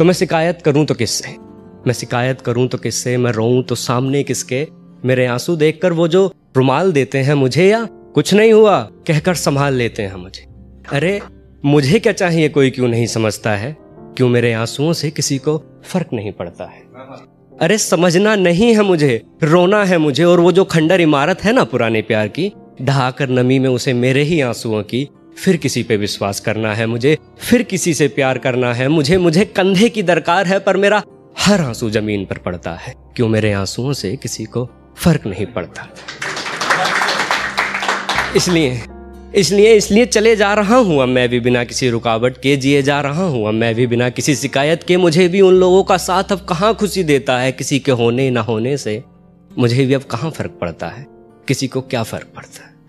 तो मैं शिकायत करूँ तो किससे? मैं शिकायत करूँ तो किससे? मैं रोऊं तो सामने किसके? मेरे आँसू देखकर वो जो रुमाल देते हैं मुझे या कुछ नहीं हुआ, कहकर संभाल लेते हैं मुझे। अरे, मुझे क्या चाहिए कोई क्यों नहीं समझता है? क्यों मेरे आंसुओं से किसी को फ़र्क नहीं पड़ता है? अरे, समझना नहीं है मुझे, रोना है मुझे, और वो जो खंडर इमारत है ना पुराने प्यार की, ढहाकर नमी में उसे मेरे ही आंसुओं की फिर किसी पे विश्वास करना है मुझे, फिर किसी से प्यार करना है मुझे मुझे कंधे की दरकार है, पर मेरा हर आँसू ज़मीन पर पड़ता है। क्यों मेरे आंसुओं से किसी को फ़र्क नहीं पड़ता? इसलिए इसलिए इसलिए चले जा रहा हूँ। अब मैं भी बिना किसी रुकावट के जिए जा रहा हूँ। अब मैं भी बिना किसी शिकायत के, मुझे भी उन लोगों का साथ अब कहाँ खुशी देता है? किसी के होने ना होने से मुझे भी अब कहाँ फ़र्क पड़ता है? किसी को क्या फ़र्क पड़ता है?